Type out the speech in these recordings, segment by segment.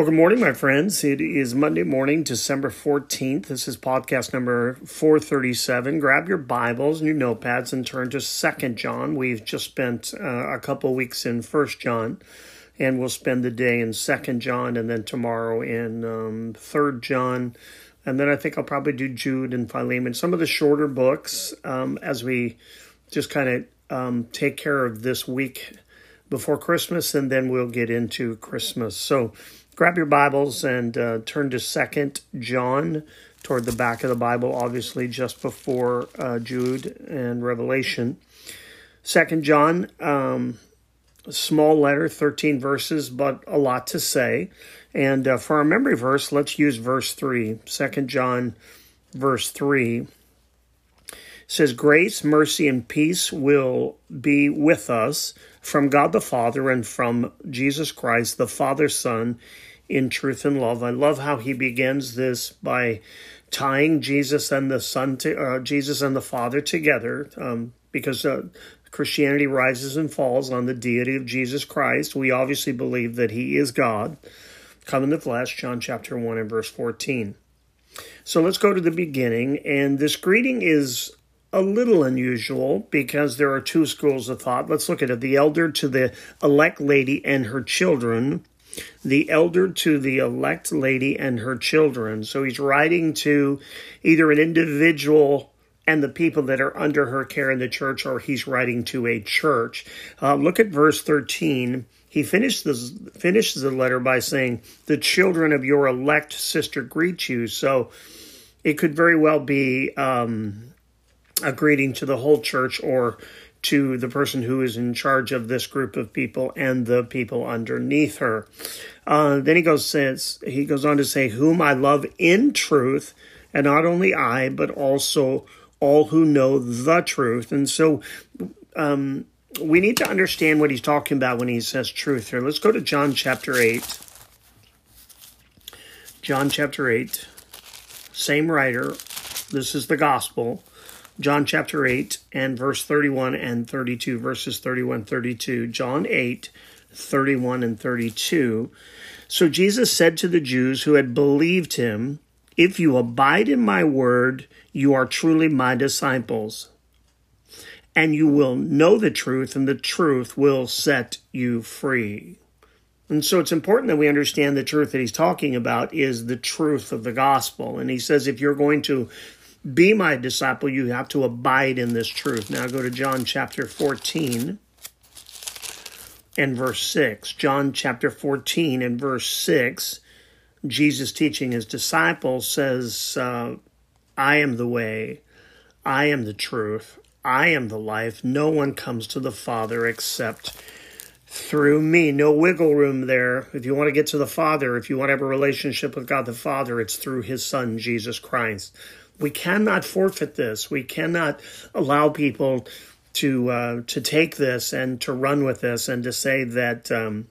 Well, good morning, my friends. It is Monday morning, December 14th. This is podcast number 437. Grab your Bibles and your notepads and turn to Second John. We've just spent uh, a couple weeks in First John, and we'll spend the day in Second John and then tomorrow in um, Third John. And then I think I'll probably do Jude and Philemon, some of the shorter books um, as we just kind of um, take care of this week before Christmas, and then we'll get into Christmas. So, grab your Bibles and uh, turn to Second John toward the back of the Bible, obviously just before uh, Jude and Revelation. Second John, um, small letter, 13 verses, but a lot to say. And uh, for our memory verse, let's use verse 3. Second John, verse 3 says, Grace, mercy, and peace will be with us from God the Father and from Jesus Christ, the Father, Son, in truth and love. I love how he begins this by tying Jesus and the Son to uh, Jesus and the Father together, um, because uh, Christianity rises and falls on the deity of Jesus Christ. We obviously believe that He is God, come in the flesh. John chapter one and verse fourteen. So let's go to the beginning, and this greeting is a little unusual because there are two schools of thought. Let's look at it. The elder to the elect lady and her children the elder to the elect lady and her children. So he's writing to either an individual and the people that are under her care in the church, or he's writing to a church. Uh, look at verse 13. He finishes, finishes the letter by saying, The children of your elect sister greet you. So it could very well be um, a greeting to the whole church or to the person who is in charge of this group of people and the people underneath her. Uh, then he goes says he goes on to say, "Whom I love in truth, and not only I, but also all who know the truth." And so, um, we need to understand what he's talking about when he says truth here. Let's go to John chapter eight. John chapter eight, same writer. This is the gospel. John chapter 8 and verse 31 and 32, verses 31 32. John 8, 31 and 32. So Jesus said to the Jews who had believed him, If you abide in my word, you are truly my disciples, and you will know the truth, and the truth will set you free. And so it's important that we understand the truth that he's talking about is the truth of the gospel. And he says, if you're going to be my disciple, you have to abide in this truth. Now go to John chapter 14 and verse 6. John chapter 14 and verse 6, Jesus teaching his disciples says, uh, I am the way, I am the truth, I am the life. No one comes to the Father except through me. No wiggle room there. If you want to get to the Father, if you want to have a relationship with God the Father, it's through his Son, Jesus Christ we cannot forfeit this. We cannot allow people to uh, to take this and to run with this and to say that um,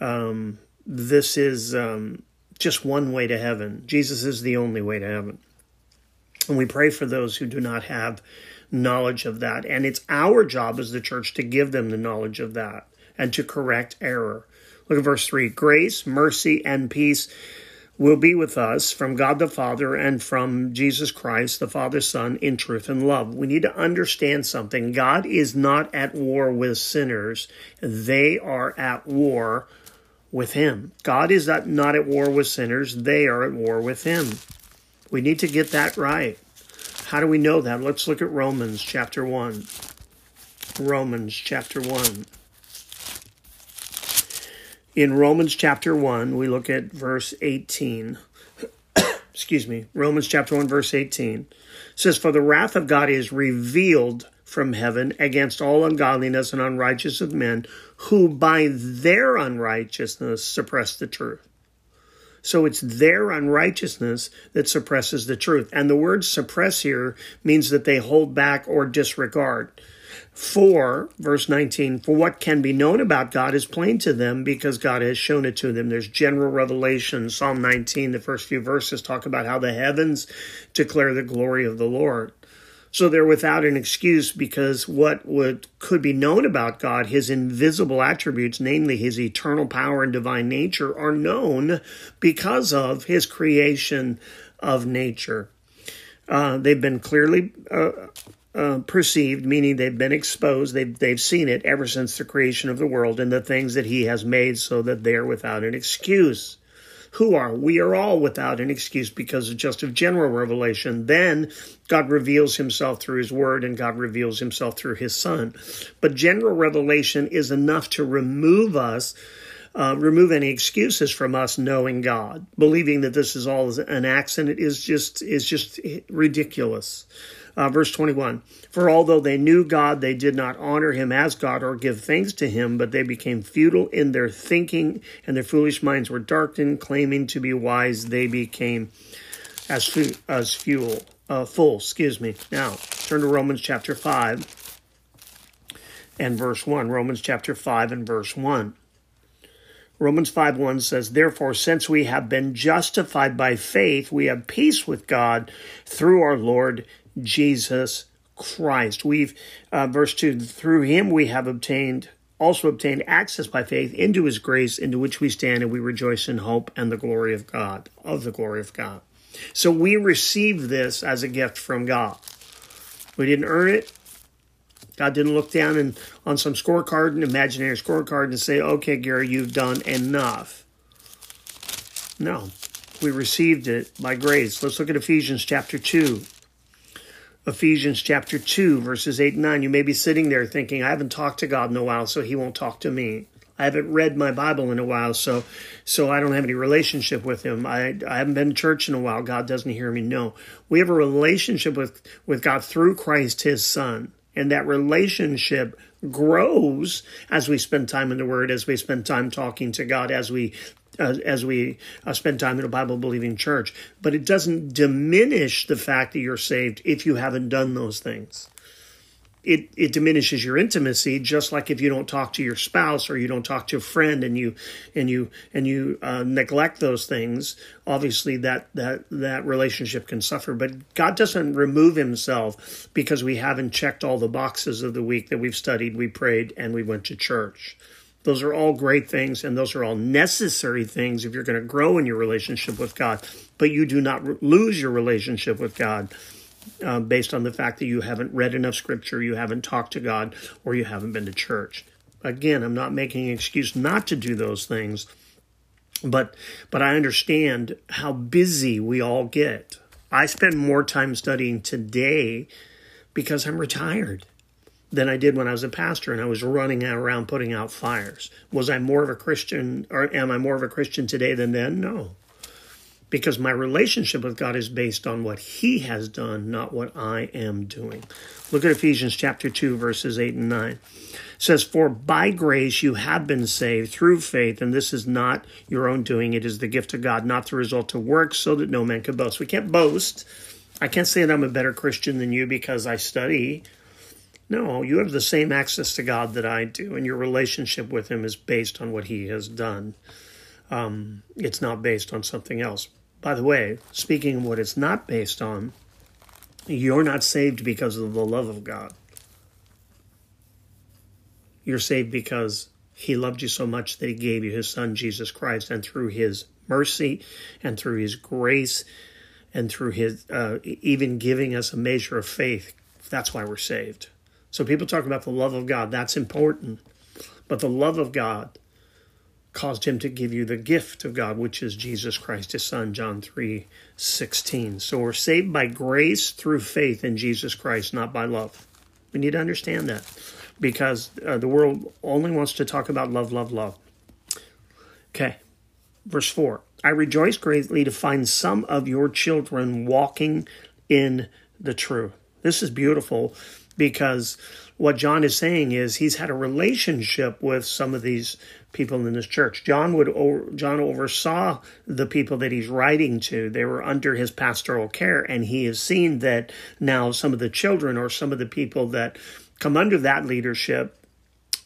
um, this is um, just one way to heaven. Jesus is the only way to heaven. And we pray for those who do not have knowledge of that. And it's our job as the church to give them the knowledge of that and to correct error. Look at verse 3 Grace, mercy, and peace will be with us from God the Father and from Jesus Christ, the Father, Son, in truth and love. We need to understand something. God is not at war with sinners, they are at war with Him. God is not at war with sinners, they are at war with Him. We need to get that right. How do we know that? Let's look at Romans chapter 1. Romans chapter 1 in Romans chapter 1, we look at verse 18. Excuse me. Romans chapter 1, verse 18 says, For the wrath of God is revealed from heaven against all ungodliness and unrighteousness of men who by their unrighteousness suppress the truth. So it's their unrighteousness that suppresses the truth. And the word suppress here means that they hold back or disregard. For, verse 19, for what can be known about God is plain to them because God has shown it to them. There's general revelation. Psalm 19, the first few verses talk about how the heavens declare the glory of the Lord. So they're without an excuse because what would could be known about God, his invisible attributes, namely his eternal power and divine nature, are known because of his creation of nature. Uh, they've been clearly uh, uh, perceived, meaning they've been exposed, they've, they've seen it ever since the creation of the world and the things that he has made so that they're without an excuse. Who are? We are all without an excuse because of just of general revelation. Then God reveals himself through his word and God reveals himself through his son. But general revelation is enough to remove us uh, remove any excuses from us knowing God. Believing that this is all an accident is just is just ridiculous. Uh, verse 21 For although they knew God, they did not honor him as God or give thanks to him, but they became futile in their thinking, and their foolish minds were darkened. Claiming to be wise, they became as, fu- as fuel, uh, full. Excuse me. Now, turn to Romans chapter 5 and verse 1. Romans chapter 5 and verse 1. Romans 5 1 says, Therefore, since we have been justified by faith, we have peace with God through our Lord Jesus Christ. We've, uh, verse 2, through him we have obtained, also obtained access by faith into his grace, into which we stand and we rejoice in hope and the glory of God, of the glory of God. So we receive this as a gift from God. We didn't earn it. God didn't look down and on some scorecard, an imaginary scorecard, and say, okay, Gary, you've done enough. No, we received it by grace. Let's look at Ephesians chapter 2. Ephesians chapter 2, verses 8 and 9. You may be sitting there thinking, I haven't talked to God in a while, so he won't talk to me. I haven't read my Bible in a while, so so I don't have any relationship with him. I, I haven't been to church in a while. God doesn't hear me. No. We have a relationship with, with God through Christ, his son. And that relationship grows as we spend time in the Word, as we spend time talking to God, as we uh, as we uh, spend time in a Bible believing church. But it doesn't diminish the fact that you're saved if you haven't done those things. It, it diminishes your intimacy, just like if you don't talk to your spouse or you don't talk to a friend and you and you and you uh, neglect those things. Obviously, that that that relationship can suffer. But God doesn't remove Himself because we haven't checked all the boxes of the week that we've studied, we prayed, and we went to church. Those are all great things and those are all necessary things if you're going to grow in your relationship with God. But you do not lose your relationship with God uh, based on the fact that you haven't read enough scripture, you haven't talked to God, or you haven't been to church. Again, I'm not making an excuse not to do those things, but but I understand how busy we all get. I spend more time studying today because I'm retired than I did when I was a pastor and I was running around putting out fires. Was I more of a Christian or am I more of a Christian today than then? No. Because my relationship with God is based on what He has done, not what I am doing. Look at Ephesians chapter 2, verses 8 and 9. It says, For by grace you have been saved through faith, and this is not your own doing, it is the gift of God, not the result of works, so that no man can boast. We can't boast. I can't say that I'm a better Christian than you because I study. No, you have the same access to God that I do, and your relationship with Him is based on what He has done. Um, it's not based on something else. By the way, speaking of what it's not based on, you're not saved because of the love of God. You're saved because He loved you so much that He gave you His Son, Jesus Christ, and through His mercy and through His grace and through His uh, even giving us a measure of faith, that's why we're saved. So people talk about the love of God. That's important. But the love of God caused him to give you the gift of God, which is Jesus Christ, his son, John 3 16. So we're saved by grace through faith in Jesus Christ, not by love. We need to understand that because uh, the world only wants to talk about love, love, love. Okay, verse 4 I rejoice greatly to find some of your children walking in the truth. This is beautiful because what John is saying is he's had a relationship with some of these people in this church. John would John oversaw the people that he's writing to. They were under his pastoral care and he has seen that now some of the children or some of the people that come under that leadership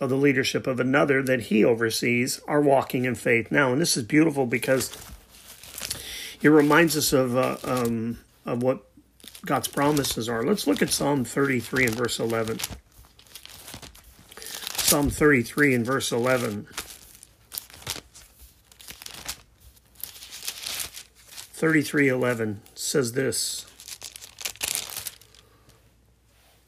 or the leadership of another that he oversees are walking in faith now. And this is beautiful because it reminds us of uh, um, of what God's promises are. Let's look at Psalm 33 and verse 11. Psalm 33 and verse 11. 33:11 says this.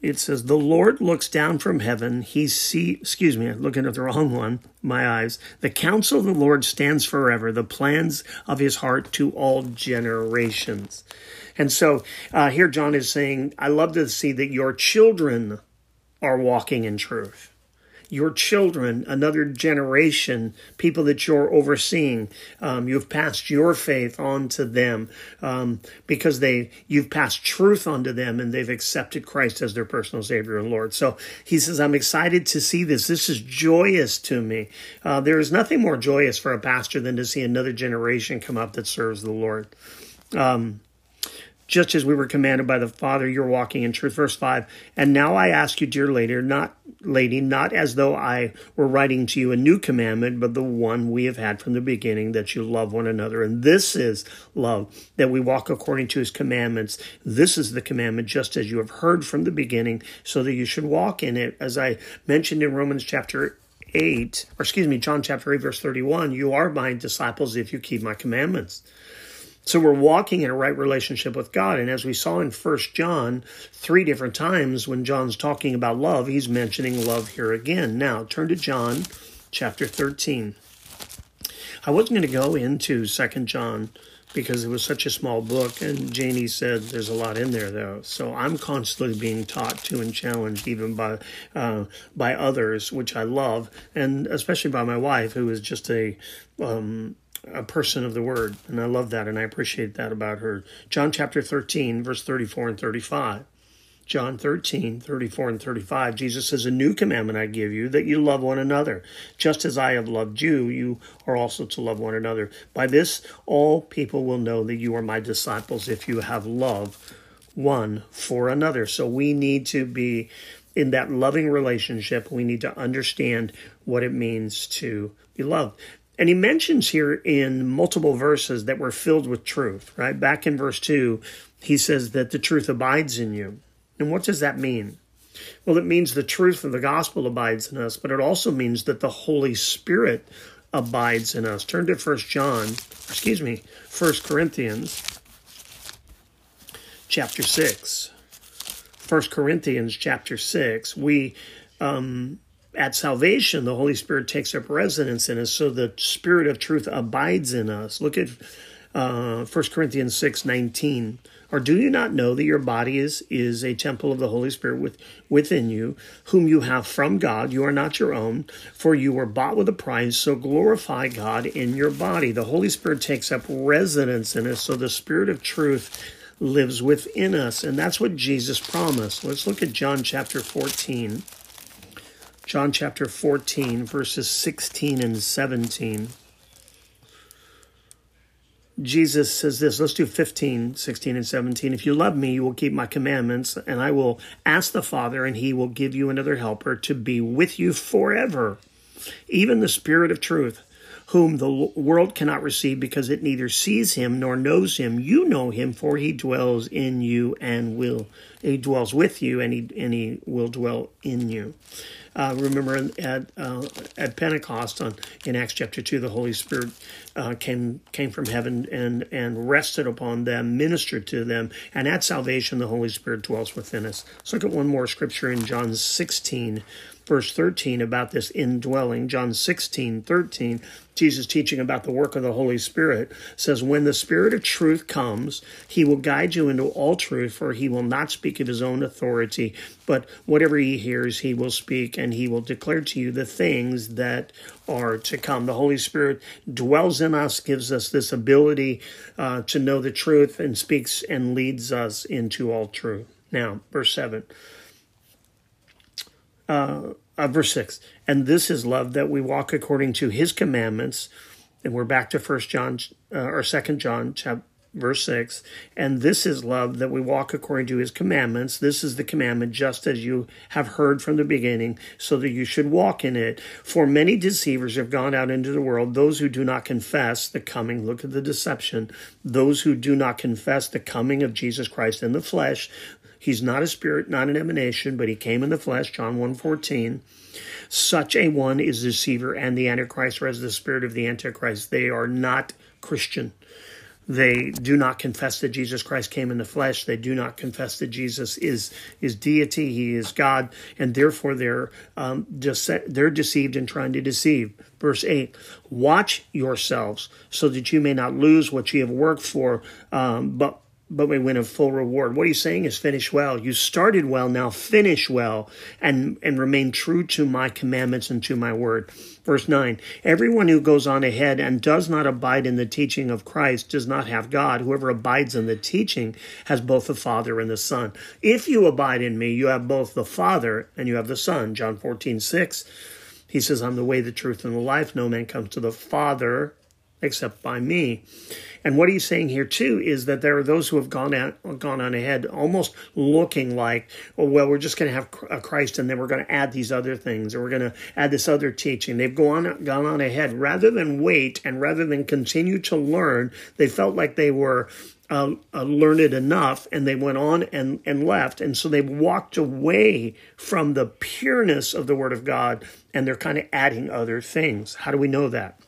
It says, "The Lord looks down from heaven. He see, excuse me, I'm looking at the wrong one. My eyes. The counsel of the Lord stands forever. The plans of His heart to all generations." And so uh, here John is saying, "I love to see that your children are walking in truth." your children, another generation, people that you're overseeing. Um, you've passed your faith on to them um, because they you've passed truth onto them and they've accepted Christ as their personal Savior and Lord. So he says, I'm excited to see this. This is joyous to me. Uh, there is nothing more joyous for a pastor than to see another generation come up that serves the Lord. Um, just as we were commanded by the Father, you're walking in truth. Verse 5. And now I ask you, dear lady, not lady, not as though I were writing to you a new commandment, but the one we have had from the beginning, that you love one another. And this is love, that we walk according to his commandments. This is the commandment, just as you have heard from the beginning, so that you should walk in it. As I mentioned in Romans chapter 8, or excuse me, John chapter 8, verse 31, you are my disciples if you keep my commandments. So we're walking in a right relationship with God. And as we saw in First John, three different times when John's talking about love, he's mentioning love here again. Now turn to John chapter 13. I wasn't going to go into Second John because it was such a small book, and Janie said there's a lot in there though. So I'm constantly being taught to and challenged even by uh, by others, which I love, and especially by my wife, who is just a um, a person of the word. And I love that and I appreciate that about her. John chapter 13, verse 34 and 35. John 13, 34 and 35, Jesus says, A new commandment I give you, that you love one another. Just as I have loved you, you are also to love one another. By this, all people will know that you are my disciples if you have love one for another. So we need to be in that loving relationship. We need to understand what it means to be loved. And he mentions here in multiple verses that we're filled with truth, right? Back in verse 2, he says that the truth abides in you. And what does that mean? Well, it means the truth of the gospel abides in us, but it also means that the Holy Spirit abides in us. Turn to First John, excuse me, First Corinthians chapter 6. First Corinthians chapter 6. We um, at salvation, the Holy Spirit takes up residence in us, so the Spirit of truth abides in us. Look at uh, 1 Corinthians 6 19. Or do you not know that your body is, is a temple of the Holy Spirit with, within you, whom you have from God? You are not your own, for you were bought with a price, so glorify God in your body. The Holy Spirit takes up residence in us, so the Spirit of truth lives within us. And that's what Jesus promised. Let's look at John chapter 14. John chapter 14, verses 16 and 17. Jesus says this. Let's do 15, 16, and 17. If you love me, you will keep my commandments, and I will ask the Father, and he will give you another helper to be with you forever, even the Spirit of truth whom the world cannot receive because it neither sees him nor knows him. You know him, for he dwells in you and will he dwells with you, and he and he will dwell in you. Uh, remember at uh, at Pentecost on in Acts chapter two, the Holy Spirit uh, came came from heaven and and rested upon them, ministered to them, and at salvation, the Holy Spirit dwells within us. Let's look at one more scripture in John sixteen, verse 13 about this indwelling. John 16, 13, Jesus teaching about the work of the Holy Spirit says, When the Spirit of truth comes, he will guide you into all truth, for he will not speak of his own authority, but whatever he hears, he will speak, and he will declare to you the things that are to come. The Holy Spirit dwells in us, gives us this ability uh, to know the truth, and speaks and leads us into all truth. Now, verse 7 uh, uh, verse 6 and this is love that we walk according to his commandments and we're back to first john uh, or second john chap, verse 6 and this is love that we walk according to his commandments. This is the commandment just as you have heard from the beginning so that you should walk in it. For many deceivers have gone out into the world those who do not confess the coming look at the deception those who do not confess the coming of jesus christ in the flesh. He's not a spirit not an emanation but he came in the flesh john 1.14 such a one is deceiver and the antichrist or as the spirit of the antichrist. They are not christian they do not confess that Jesus Christ came in the flesh. They do not confess that Jesus is is deity. He is God, and therefore they're um, dece- they're deceived and trying to deceive. Verse eight: Watch yourselves so that you may not lose what you have worked for, um, but but we win a full reward. What he's saying is finish well. You started well, now finish well and, and remain true to my commandments and to my word. Verse 9 Everyone who goes on ahead and does not abide in the teaching of Christ does not have God. Whoever abides in the teaching has both the Father and the Son. If you abide in me, you have both the Father and you have the Son. John 14, 6. He says, I'm the way, the truth, and the life. No man comes to the Father except by me. And what he's saying here too is that there are those who have gone out, gone on ahead, almost looking like, oh, well, we're just going to have a Christ, and then we're going to add these other things, or we're going to add this other teaching. They've gone gone on ahead rather than wait and rather than continue to learn. They felt like they were uh, uh, learned enough and they went on and, and left. And so they walked away from the pureness of the Word of God and they're kind of adding other things. How do we know that?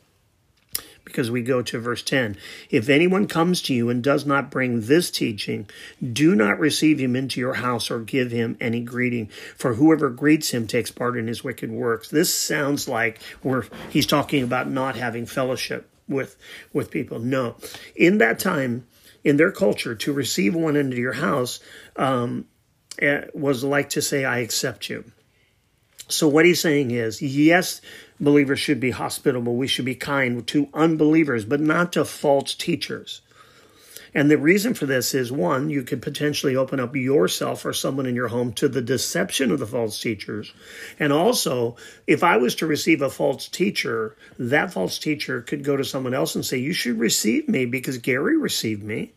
Because we go to verse 10. If anyone comes to you and does not bring this teaching, do not receive him into your house or give him any greeting, for whoever greets him takes part in his wicked works. This sounds like where he's talking about not having fellowship with with people. No. In that time, in their culture, to receive one into your house um, eh, was like to say, I accept you. So what he's saying is, yes, believers should be hospitable. We should be kind to unbelievers, but not to false teachers. And the reason for this is one, you could potentially open up yourself or someone in your home to the deception of the false teachers. And also, if I was to receive a false teacher, that false teacher could go to someone else and say, You should receive me because Gary received me.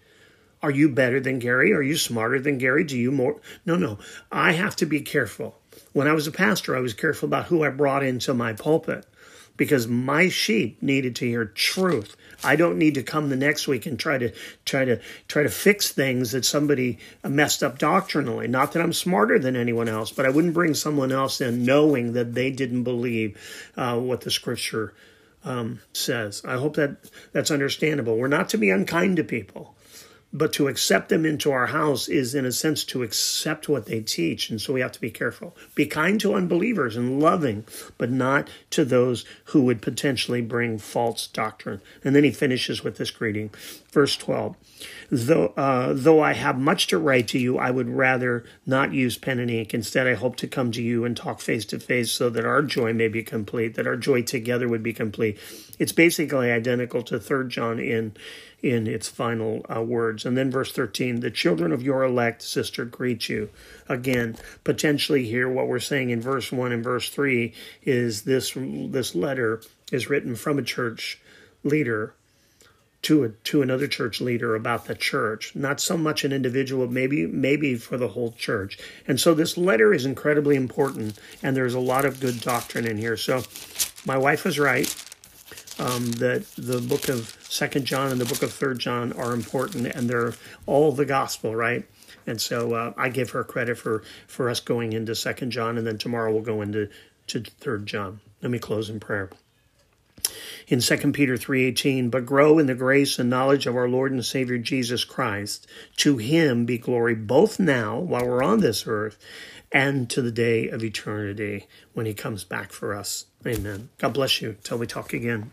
Are you better than Gary? Are you smarter than Gary? Do you more? No, no. I have to be careful. When I was a pastor, I was careful about who I brought into my pulpit because my sheep needed to hear truth. I don't need to come the next week and try to try to try to fix things that somebody messed up doctrinally. Not that I'm smarter than anyone else, but I wouldn't bring someone else in knowing that they didn't believe uh, what the scripture um, says. I hope that that's understandable. We're not to be unkind to people. But to accept them into our house is, in a sense, to accept what they teach. And so we have to be careful. Be kind to unbelievers and loving, but not to those who would potentially bring false doctrine. And then he finishes with this greeting. Verse 12 Though, uh, though I have much to write to you, I would rather not use pen and ink. Instead, I hope to come to you and talk face to face so that our joy may be complete, that our joy together would be complete. It's basically identical to 3 John in in its final uh, words. And then verse 13, the children of your elect sister greet you. Again, potentially here what we're saying in verse 1 and verse 3 is this this letter is written from a church leader to a, to another church leader about the church, not so much an individual, maybe maybe for the whole church. And so this letter is incredibly important, and there's a lot of good doctrine in here. So my wife was right um, that the book of Second John and the book of Third John are important, and they're all the gospel, right? And so uh, I give her credit for for us going into Second John, and then tomorrow we'll go into to Third John. Let me close in prayer. In 2 Peter 3:18, but grow in the grace and knowledge of our Lord and Savior Jesus Christ. To him be glory both now while we're on this earth and to the day of eternity when he comes back for us. Amen. God bless you till we talk again.